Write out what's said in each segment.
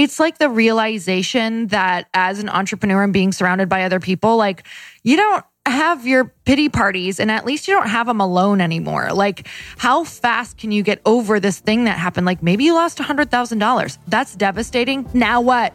it's like the realization that as an entrepreneur and being surrounded by other people, like you don't have your pity parties and at least you don't have them alone anymore. Like, how fast can you get over this thing that happened? Like, maybe you lost $100,000. That's devastating. Now what?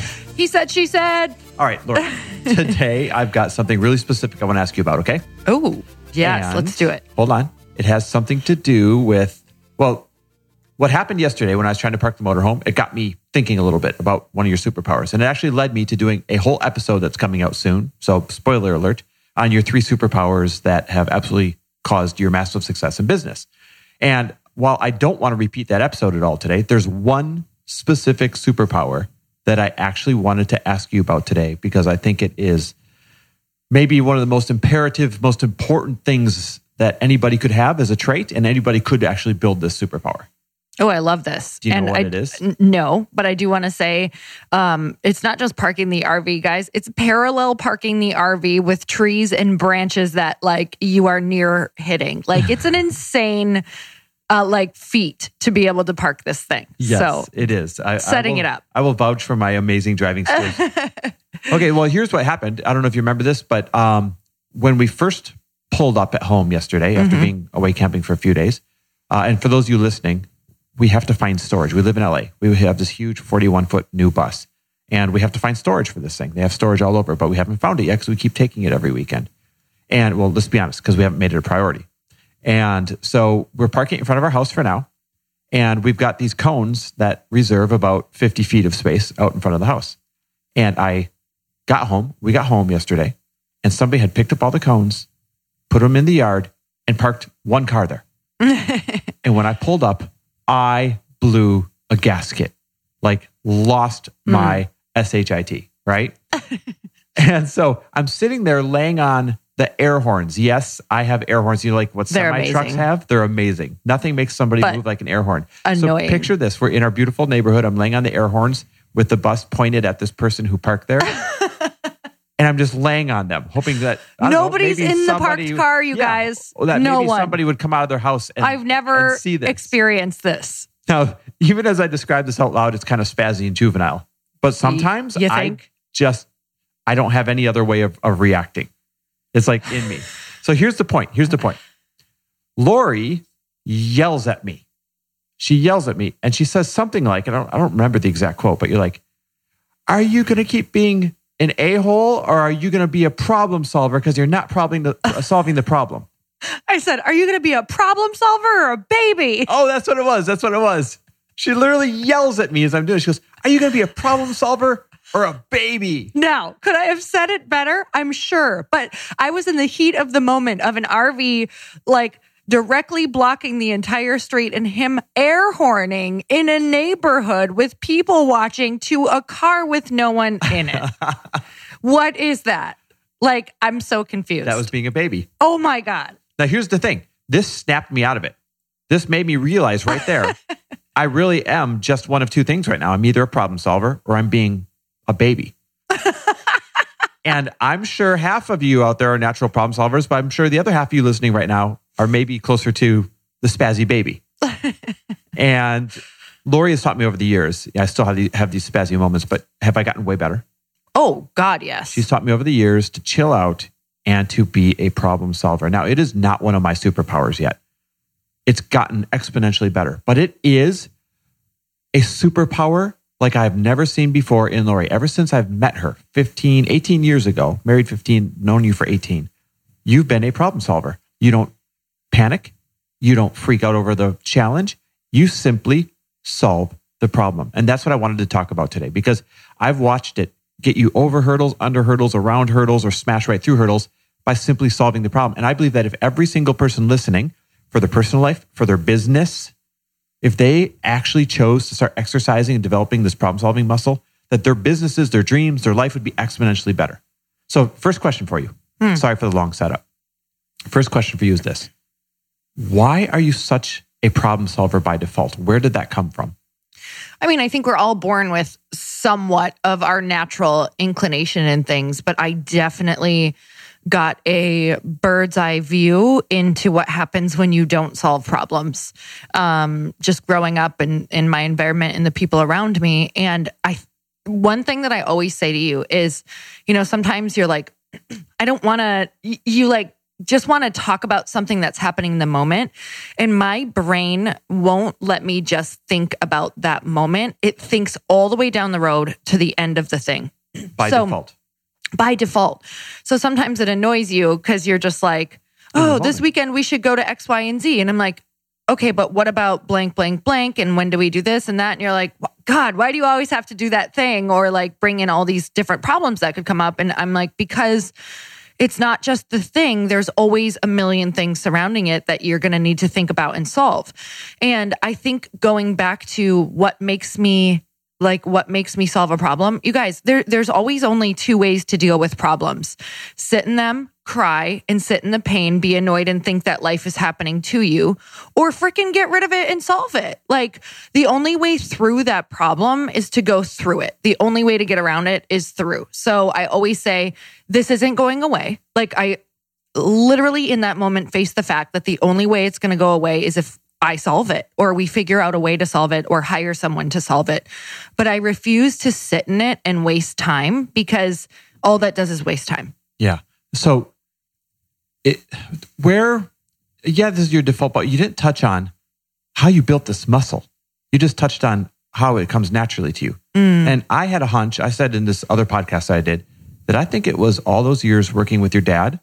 He said, she said. All right, Lori. today I've got something really specific I want to ask you about, okay? Oh, yes, And- let's do it. Hold on. It has something to do with, well, what happened yesterday when I was trying to park the motorhome, it got me thinking a little bit about one of your superpowers. And it actually led me to doing a whole episode that's coming out soon. So, spoiler alert on your three superpowers that have absolutely caused your massive success in business. And while I don't want to repeat that episode at all today, there's one specific superpower that I actually wanted to ask you about today because I think it is maybe one of the most imperative, most important things that anybody could have as a trait, and anybody could actually build this superpower. Oh, I love this. Do you know and what I, it is? No, but I do want to say um, it's not just parking the RV, guys. It's parallel parking the RV with trees and branches that like you are near hitting. Like it's an insane uh, like feat to be able to park this thing. so it is. I, I setting will- it up. I will vouch for my amazing driving skills. okay, well, here's what happened. I don't know if you remember this, but um, when we first pulled up at home yesterday after Mm-hmm. being away camping for a few days, uh, and for those of you listening, we have to find storage. We live in LA. We have this huge 41 foot new bus, and we have to find storage for this thing. They have storage all over, but we haven't found it yet because we keep taking it every weekend. And well, let's be honest, because we haven't made it a priority. And so we're parking in front of our house for now. And we've got these cones that reserve about 50 feet of space out in front of the house. And I got home, we got home yesterday, and somebody had picked up all the cones, put them in the yard, and parked one car there. and when I pulled up, I blew a gasket, like lost hmm. my SHIT, right? and so I'm sitting there laying on the air horns. Yes, I have air horns. You know, like what They're semi trucks amazing. have? They're amazing. Nothing makes somebody But move like an air horn. annoying. So picture this. We're in our beautiful neighborhood. I'm laying on the air horns with the bus pointed at this person who parked there. and I'm just laying on them, hoping that I don't know, Nobody's maybe in the somebody- parked car, you guys. Or that No maybe one. somebody would come out of their house and I've never and see this. experienced this. Now, even as I describe this out loud, it's kind of spazzy and juvenile. But sometimes you I think? just I don't have any other way of, of reacting. It's like in me. So here's the point. Here's the point. Lori yells at me. She yells at me and she says something like, and I don't, I don't remember the exact quote, but you're like, are you going to keep being an a hole or are you going to be a problem solver because you're not probably the, uh, solving the problem? I said, Are you going to be a problem solver or a baby? Oh, that's what it was. That's what it was. She literally yells at me as I'm doing. it. She goes, "Are you going to be a problem solver or a baby?" Now, could I have said it better? I'm sure. But I was in the heat of the moment of an RV, like directly blocking the entire street and him air horning in a neighborhood with people watching to a car with no one in it. what is that? Like, I'm so confused. That was being a baby. oh my God. Now, here's the thing. This snapped me out of it. This made me realize right there, I really am just one of two things right now. I'm either a problem solver or I'm being a baby. and I'm sure half of you out there are natural problem solvers, but I'm sure the other half of you listening right now are maybe closer to the spazzy baby. and Lori has taught me over the years. I still have, the, have these spazzy moments, but have I gotten way better? Oh God, yes. She's taught me over the years to chill out and to be a problem solver. Now, it is not one of my superpowers yet. It's gotten exponentially better, but it is a superpower like I've never seen before in Lori. Ever since I've met her 15, 18 years ago, married 15, known you for 18, you've been a problem solver. You don't panic. You don't freak out over the challenge. You simply solve the problem. And that's what I wanted to talk about today because I've watched it get you over hurdles, under hurdles, around hurdles, or smash right through hurdles by simply solving the problem. And I believe that if every single person listening for their personal life, for their business, if they actually chose to start exercising and developing this problem solving muscle, that their businesses, their dreams, their life would be exponentially better. So, first question for you. Hmm. Sorry for the long setup. First question for you is this Why are you such a problem solver by default? Where did that come from? I mean, I think we're all born with somewhat of our natural inclination in things, but I definitely got a bird's eye view into what happens when you don't solve problems. Um, just growing up and in my environment and the people around me. And I, one thing that I always say to you is, you know, sometimes you're like, I don't want to, you like, just want to talk about something that's happening in the moment. And my brain won't let me just think about that moment. It thinks all the way down the road to the end of the thing By So- default. By default. So sometimes it annoys you because you're just like, oh, this weekend we should go to X, Y, and Z. And I'm like, okay, but what about blank, blank, blank? And when do we do this and that? And you're like, God, why do you always have to do that thing or like bring in all these different problems that could come up? And I'm like, because it's not just the thing. There's always a million things surrounding it that you're going to need to think about and solve. And I think going back to what makes me like what makes me solve a problem, you guys, there, there's always only two ways to deal with problems sit in them, cry, and sit in the pain, be annoyed, and think that life is happening to you, or freaking get rid of it and solve it. Like the only way through that problem is to go through it. The only way to get around it is through. So I always say, this isn't going away. Like I literally in that moment face the fact that the only way it's going to go away is if I solve it or we figure out a way to solve it or hire someone to solve it. But I refuse to sit in it and waste time because all that does is waste time. Yeah. So, it where, yeah, this is your default, but you didn't touch on how you built this muscle. You just touched on how it comes naturally to you. And I had a hunch. I said in this other podcast I did that I think it was all those years working with your dad,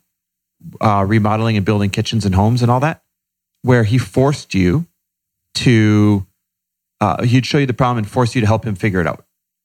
uh, remodeling and building kitchens and homes and all that, where he forced you to, uh, he'd show you the problem and force you to help him figure it out.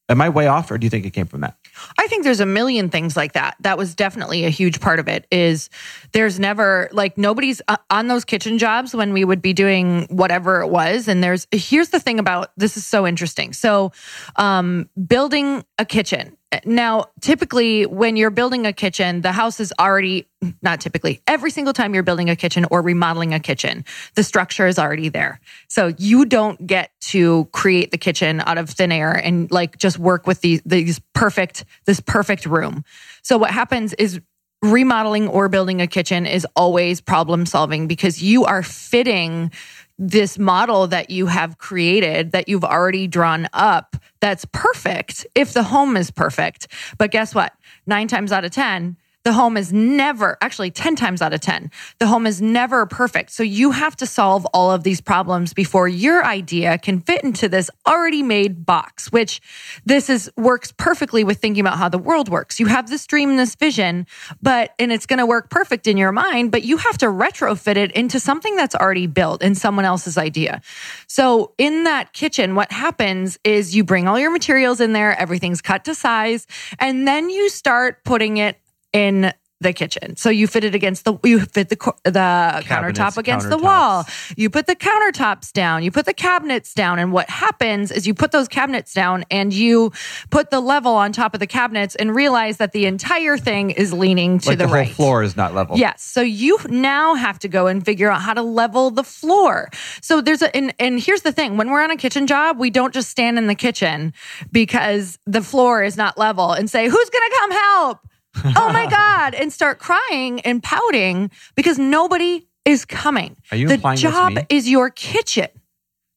Am I way off, or do you think it came from that? I think there's a million things like that. That was definitely a huge part of it. Is there's never like nobody's uh, on those kitchen jobs when we would be doing whatever it was. And there's here's the thing about this is so interesting. So, um, building a kitchen. Now, typically, when you're building a kitchen, the house is already not typically every single time you're building a kitchen or remodeling a kitchen, the structure is already there. So you don't get to create the kitchen out of thin air and like just work with these these perfect this perfect room. So what happens is remodeling or building a kitchen is always problem solving because you are fitting this model that you have created that you've already drawn up that's perfect if the home is perfect. But guess what? Nine times out of 10, the home is never, actually 10 times out of 10, the home is never perfect. So you have to solve all of these problems before your idea can fit into this already made box, which this is works perfectly with thinking about how the world works. You have this dream, this vision, but, and it's going to work perfect in your mind, but you have to retrofit it into something that's already built in someone else's idea. So in that kitchen, what happens is you bring all your materials in there, everything's cut to size, and then you start putting it in the kitchen. So you fit it against the you fit the the Cabinets, countertop against the wall. You put the countertops down, you put the cabinets down and what happens is you put those cabinets down and you put the level on top of the cabinets and realize that the entire thing is leaning to like the, the, whole right. floor is not level. Yes. So you now have to go and figure out how to level the floor. So there's a, and, and here's the thing when we're on a kitchen job, we don't just stand in the kitchen because the floor is not level and say, who's going to come help? Oh my God. And start crying and pouting because nobody is coming. Are you the job is your kitchen.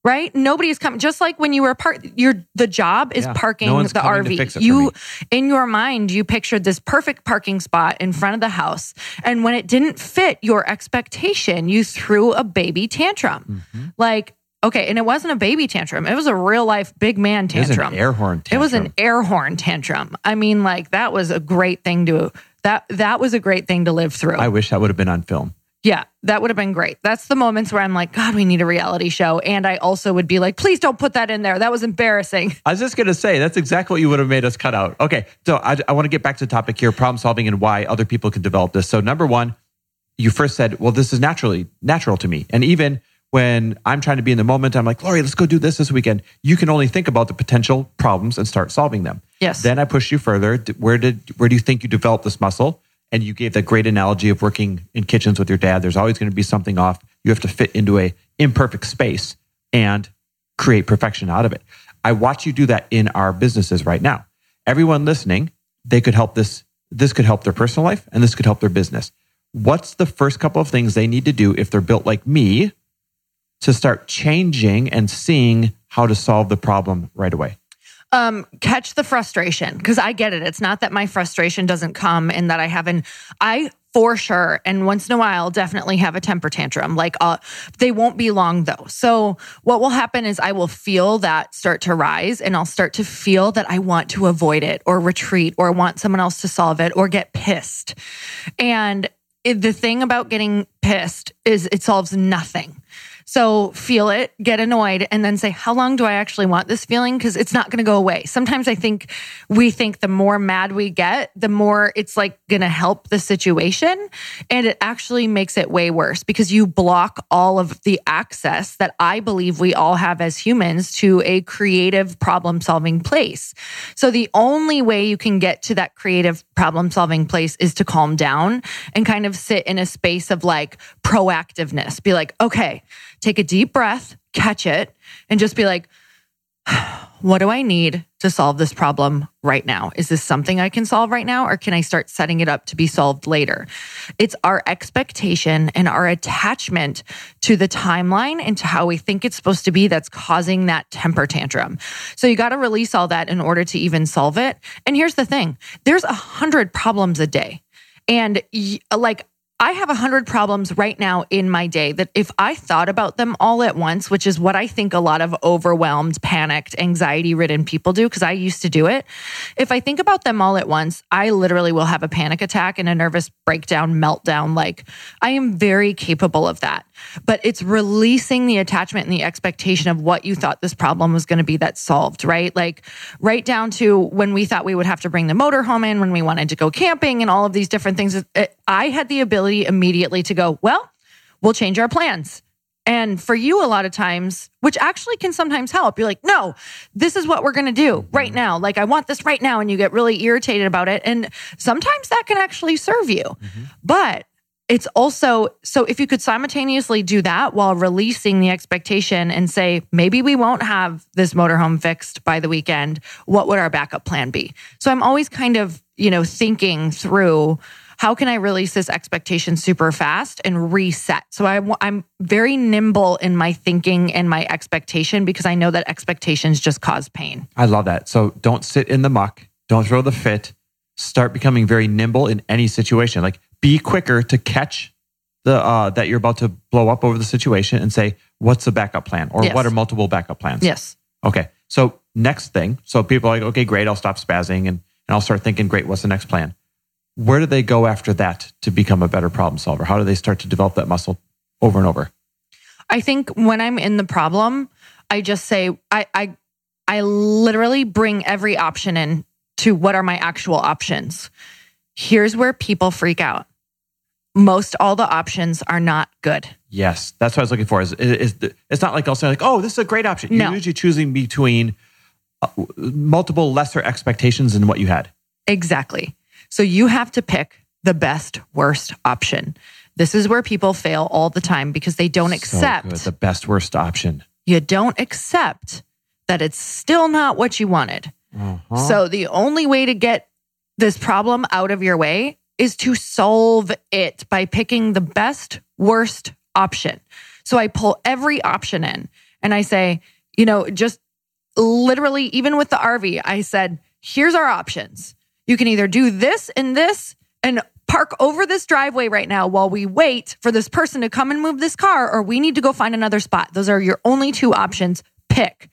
Right? Nobody is coming. Just like when you were part, your the job is Yeah. parking No the RV. fix it for you in your mind, you pictured this perfect parking spot in front of the house. And when it didn't fit your expectation, you threw a baby tantrum. Mm-hmm. Like, okay, and it wasn't a baby tantrum, it was a real life big man It was tantrum. an air horn It was an air horn tantrum. I mean, like that was a great thing to that that was a great thing to live through. I wish that would have been on film. yeah, that would have been great. That's the moments where I'm like, God, we need a reality show. And I also would be like, please don't put that in there. That was embarrassing. I was just going to say, that's exactly what you would have made us cut out. Okay. So I, I want to get back to the topic here problem solving and why other people can develop this. So, number one, you first said, well, this is naturally natural to me. And even when I'm trying to be in the moment, I'm like, Lori, let's go do this this weekend. You can only think about the potential problems and start solving them. Yes. Then I push you further. Where did where do you think you developed this muscle? And you gave that great analogy of working in kitchens with your dad. There's always going to be something off. You have to fit into a imperfect space and create perfection out of it. I watch you do that in our businesses right now. Everyone listening, they could help this. This could help their personal life and this could help their business. What's the first couple of things they need to do if they're built like me to start changing and seeing how to solve the problem right away? um catch the frustration because i get it. It's not that my frustration doesn't come and that i haven't i for sure and once in a while definitely have a temper tantrum like uh they won't be long though. So what will happen is i will feel that start to rise and i'll start to feel that i want to avoid it or retreat or want someone else to solve it or get pissed. And the thing about getting pissed is it solves nothing so feel it, get annoyed, and then say, How long do I actually want this feeling? Because it's not going to go away. Sometimes I think we think the more mad we get, the more it's like going to help the situation. And it actually makes it way worse because you block all of the access that I believe we all have as humans to a creative problem solving place. So the only way you can get to that creative problem solving place is to calm down and kind of sit in a space of like proactiveness. Be like, okay, take a deep breath, catch it, and just be like, what do I need to solve this problem right now? Is this something I can solve right now, or can I start setting it up to be solved later? It's our expectation and our attachment to the timeline and to how we think it's supposed to be that's causing that temper tantrum. So you got to release all that in order to even solve it. And here's the thing there's a hundred problems a day. And like, I have a hundred problems right now in my day that if I thought about them all at once, which is what I think a lot of overwhelmed, panicked, anxiety ridden people do, because I used to do it. If I think about them all at once, I literally will have a panic attack and a nervous breakdown, meltdown. Like I am very capable of that. But it's releasing the attachment and the expectation of what you thought this problem was going to be that's solved, right? Like right down to when we thought we would have to bring the motor home in, when we wanted to go camping and all of these different things. It- I had the ability immediately to go, well, we'll change our plans. And for you, a lot of times, which actually can sometimes help, you're like, no, this is what we're going to do right mm-hmm. now. Like, I want this right now. And you get really irritated about it. And sometimes that can actually serve you. Mm-hmm. But it's also so if you could simultaneously do that while releasing the expectation and say, maybe we won't have this motorhome fixed by the weekend, what would our backup plan be? So I'm always kind of, you know, thinking through how can I release this expectation super fast and reset? So I, am very nimble in my thinking and my expectation because I know that expectations just cause pain. I love that. So don't sit in the muck. Don't throw the fit. Start becoming very nimble in any situation. Like be quicker to catch the uh, that you're about to blow up over the situation and say, what's the backup plan? Or Yes. what are multiple backup plans? Yes. Okay. So next thing. So people are like, okay, great. I'll stop spazzing and, and I'll start thinking, great, what's the next plan? Where do they go after that to become a better problem solver? How do they start to develop that muscle over and over? I think when I'm in the problem, I just say I I I literally bring every option in to what are my actual options. Here's where people freak out. Most all the options are not good. Yes, that's what I was looking for. Is, is, is it's not like I'll say like, oh, this is a great option. No. You're usually choosing between uh, multiple lesser expectations than what you had. Exactly. So you have to pick the best worst option. This is where people fail all the time because they don't So accept good. the best worst option. you don't accept that it's still not what you wanted. Uh-huh. So the only way to get this problem out of your way is to solve it by picking the best, worst option. So I pull every option in and I say, you know, just literally, even with the RV, I said, here's our options. You can either do this and this and park over this driveway right now while we wait for this person to come and move this car, or we need to go find another spot. Those are your only two options. Pick.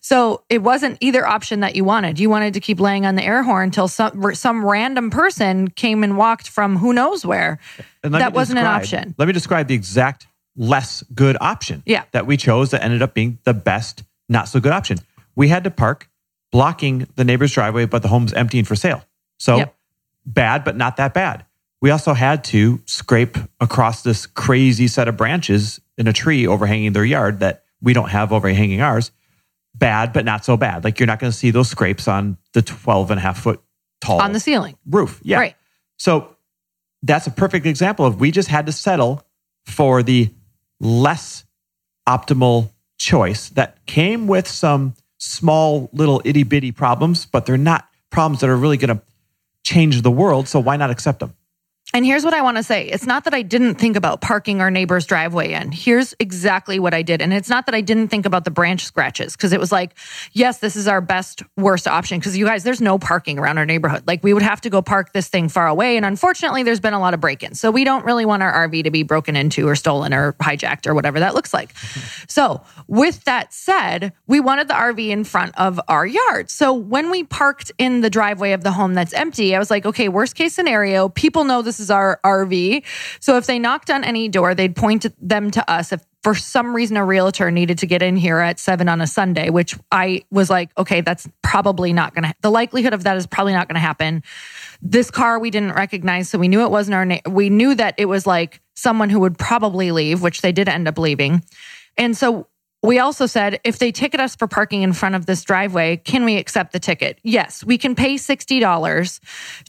So it wasn't either option that you wanted. You wanted to keep laying on the air horn until some some random person came and walked from who knows where. And that wasn't an option. Let me describe the exact less good option Yeah. that we chose that ended up being the best, not so good option. We had to park blocking the neighbor's driveway, but the home's empty and for sale. So Yep. bad, but not that bad. we also had to scrape across this crazy set of branches in a tree overhanging their yard that we don't have overhanging ours. Bad, but not so bad. Like you're not going to see those scrapes on the 12 and a half foot tall On the ceiling. roof. Yeah. Right. So that's a perfect example of we just had to settle for the less optimal choice that came with some small little itty bitty problems, but they're not problems that are really going to change the world. So why not accept them? And here's what I want to say. It's not that I didn't think about parking our neighbor's driveway in. Here's exactly what I did. And it's not that I didn't think about the branch scratches because it was like, yes, this is our best, worst option. Because you guys, there's no parking around our neighborhood. Like we would have to go park this thing far away. And unfortunately, there's been a lot of break ins. So we don't really want our RV to be broken into or stolen or hijacked or whatever that looks like. So with that said, we wanted the RV in front of our yard. So when we parked in the driveway of the home that's empty, I was like, okay, worst case scenario, people know this is our RV. So if they knocked on any door, they'd point them to us. If for some reason a realtor needed to get in here at seven on a Sunday, which I was like, okay, that's probably not going to, the likelihood of that is probably not going to happen. This car we didn't recognize. So we knew it wasn't our name. We knew that it was like someone who would probably leave, which they did end up leaving. And so we also said if they ticket us for parking in front of this driveway, can we accept the ticket? Yes, we can pay $60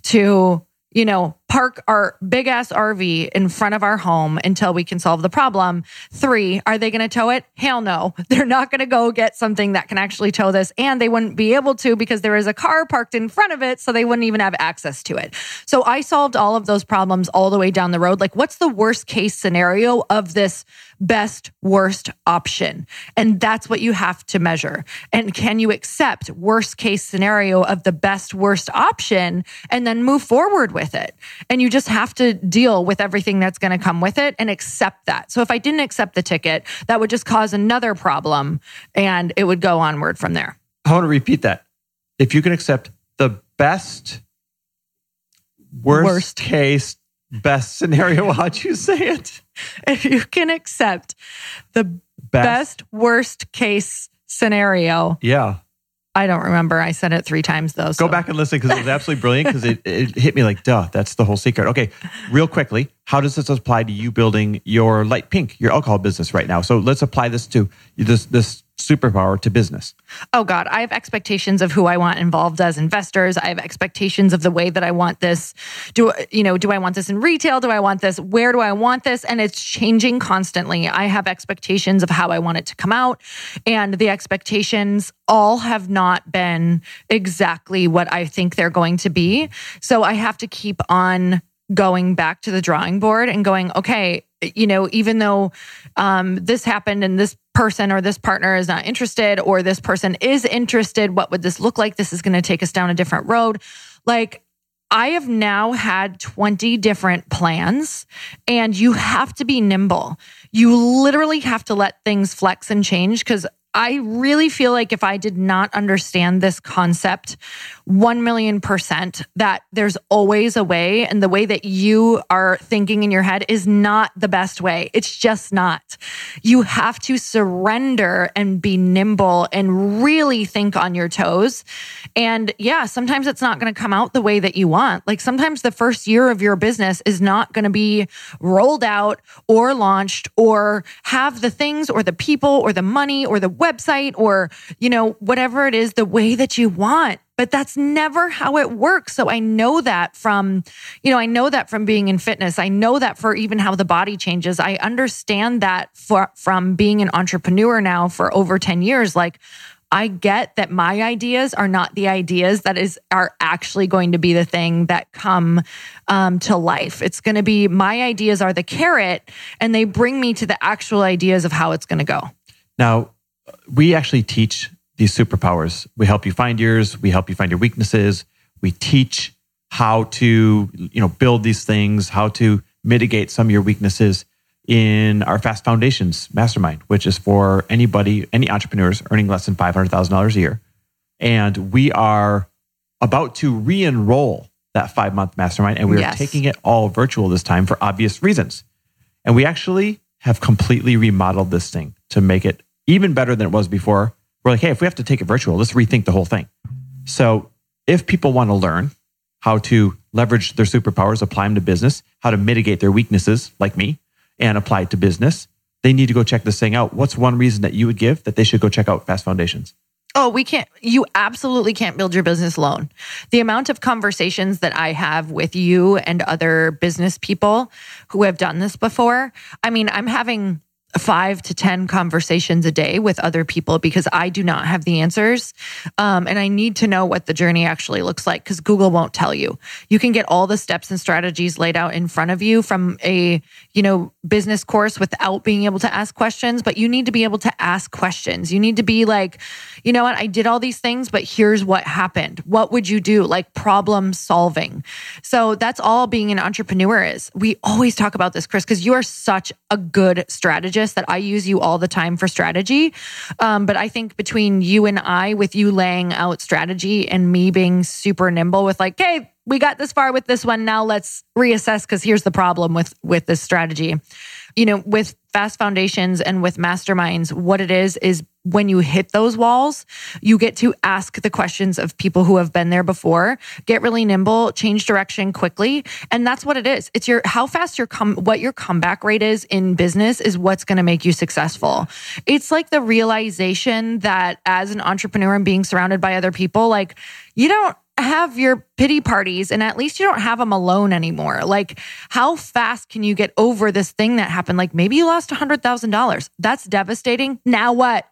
to, you know, park our big ass RV in front of our home until we can solve the problem. Three, are they going to tow it? Hell no. They're not going to go get something that can actually tow this. And they wouldn't be able to because there is a car parked in front of it. So they wouldn't even have access to it. So I solved all of those problems all the way down the road. Like, what's the worst case scenario of this best worst option? And that's what you have to measure. And can you accept worst case scenario of the best worst option and then move forward with it? And you just have to deal with everything that's going to come with it and accept that. So if I didn't accept the ticket, that would just cause another problem and it would go onward from there. I want to repeat that. If you can accept the best, worst, Worst. case, best scenario, how'd you say it? If you can accept the best worst case scenario, Yeah. I don't remember. I said it three times though. Go back and listen because it was absolutely brilliant because it, it hit me like, duh, that's the whole secret. Okay, real quickly, how does this apply to you building your light pink, your alcohol business right now? So let's apply this to this this superpower to business. oh God, I have expectations of who I want involved as investors. I have expectations of the way that I want this. Do you know? Do I want this in retail? Do I want this? Where do I want this? And it's changing constantly. I have expectations of how I want it to come out, and the expectations all have not been exactly what I think they're going to be. So I have to keep on going back to the drawing board and going, okay, you know, even though um, this happened and this person or this partner is not interested or this person is interested, what would this look like? This is going to take us down a different road. Like, I have now had 20 different plans and you have to be nimble. You literally have to let things flex and change because I really feel like if I did not understand this concept 1 million percent, that there's always a way. And the way that you are thinking in your head is not the best way. It's just not. You have to surrender and be nimble and really think on your toes. And yeah, sometimes it's not going to come out the way that you want. Like sometimes the first year of your business is not going to be rolled out or launched or have the things or the people or the money or the website or, you know, whatever it is, the way that you want. But that's never how it works. So I know that from, you know, I know that from being in fitness. I know that for even how the body changes. I understand that for, from being an entrepreneur now for over 10 years. Like, I get that my ideas are not the ideas that is are actually going to be the thing that come um, to life. It's going to be my ideas are the carrot, and they bring me to the actual ideas of how it's going to go. Now, we actually teach these superpowers. We help you find yours. We help you find your weaknesses. We teach how to, you know, build these things, how to mitigate some of your weaknesses in our Fast Foundations Mastermind, which is for anybody, any entrepreneurs earning less than $500,000 a year. And we are about to re-enroll that five month mastermind and we are Yes. taking it all virtual this time for obvious reasons. And we actually have completely remodeled this thing to make it even better than it was before. We're like, hey, if we have to take it virtual, let's rethink the whole thing. So if people want to learn, how to leverage their superpowers, apply them to business, how to mitigate their weaknesses, like me, and apply it to business, they need to go check this thing out. What's one reason that you would give that they should go check out Fast Foundations? Oh, we can't, you absolutely can't build your business alone. The amount of conversations that I have with you and other business people who have done this before, I mean, I'm having five to 10 conversations a day with other people because I do not have the answers. Um, and I need to know what the journey actually looks like because Google won't tell you. You can get all the steps and strategies laid out in front of you from a, you know, business course without being able to ask questions, but you need to be able to ask questions. You need to be like, you know what? I did all these things, but here's what happened. What would you do? Like problem solving. So that's all being an entrepreneur is. We always talk about this, Chris, because you are such a good strategist that I use you all the time for strategy. Um, but I think between you and I, with you laying out strategy and me being super nimble with like, hey, we got this far with this one. Now let's reassess because here's the problem with with this strategy. You know, with fast foundations and with masterminds, what it is is when you hit those walls, you get to ask the questions of people who have been there before, get really nimble, change direction quickly. And that's what it is. It's your, how fast your come, what your comeback rate is in business is what's going to make you successful. It's like the realization that as an entrepreneur and being surrounded by other people, like you don't have your pity parties and at least you don't have them alone anymore. Like, how fast can you get over this thing that happened? Like, maybe you lost $100,000. That's devastating. Now what?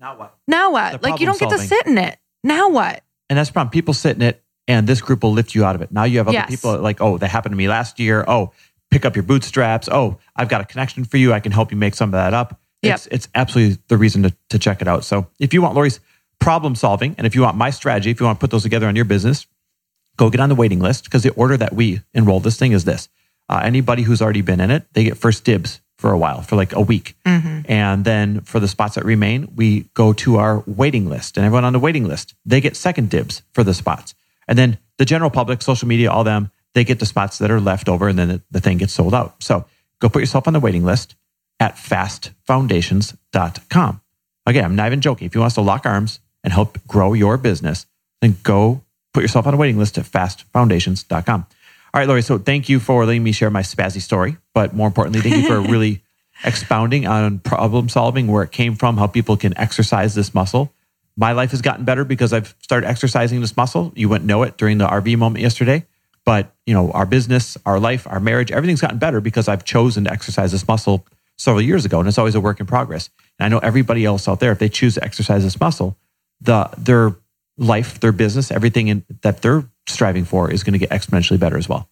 Now what? Now what? Like, you don't get to sit in it. Now what? And that's the problem. People sit in it and this group will lift you out of it. Now you have other Yes. people like, oh, that happened to me last year. Oh, pick up your bootstraps. Oh, I've got a connection for you. I can help you make some of that up. Yep. It's, it's absolutely the reason to, to check it out. So if you want Lori's problem solving and if you want my strategy, if you want to put those together on your business, go get on the waiting list because the order that we enroll this thing is this. Uh, anybody who's already been in it, they get first dibs for a while, for like a week. Mm-hmm. And then for the spots that remain, we go to our waiting list. And everyone on the waiting list, they get second dibs for the spots. And then the general public, social media, all them, they get the spots that are left over and then the, the thing gets sold out. So go put yourself on the waiting list at fastfoundations.com. Again, I'm not even joking. If you want us to lock arms and help grow your business, then go put yourself on a waiting list at fastfoundations.com. All right, Lori. So thank you for letting me share my spazzy story. But more importantly, thank you for really expounding on problem solving, where it came from, how people can exercise this muscle. My life has gotten better because I've started exercising this muscle. You wouldn't know it during the RV moment yesterday. But you know, our business, our life, our marriage, everything's gotten better because I've chosen to exercise this muscle several years ago. And it's always a work in progress. And I know everybody else out there, if they choose to exercise this muscle, the their life, their business, everything in, that they're striving for is going to get exponentially better as well.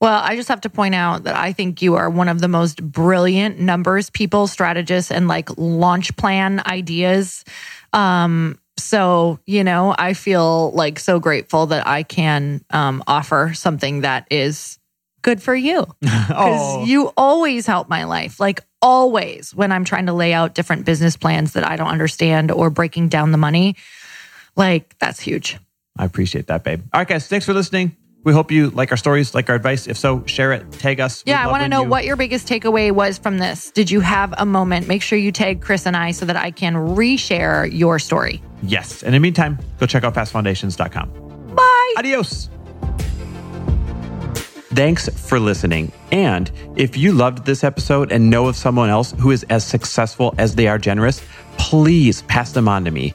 Well, I just have to point out that I think you are one of the most brilliant numbers people, strategists, and like launch plan ideas. Um, so, you know, I feel like so grateful that I can um, offer something that is good for you. Because Oh. you always help my life. Like always when I'm trying to lay out different business plans that I don't understand or breaking down the money. Like that's huge. I appreciate that, babe. All right, guys, thanks for listening. We hope you like our stories, like our advice. If so, share it, tag us. Yeah, I want to know you- what your biggest takeaway was from this. Did you have a moment? Make sure you tag Chris and I so that I can reshare your story. Yes. And in the meantime, go check out fastfoundations.com. Bye. Adios. Thanks for listening. And if you loved this episode and know of someone else who is as successful as they are generous, please pass them on to me.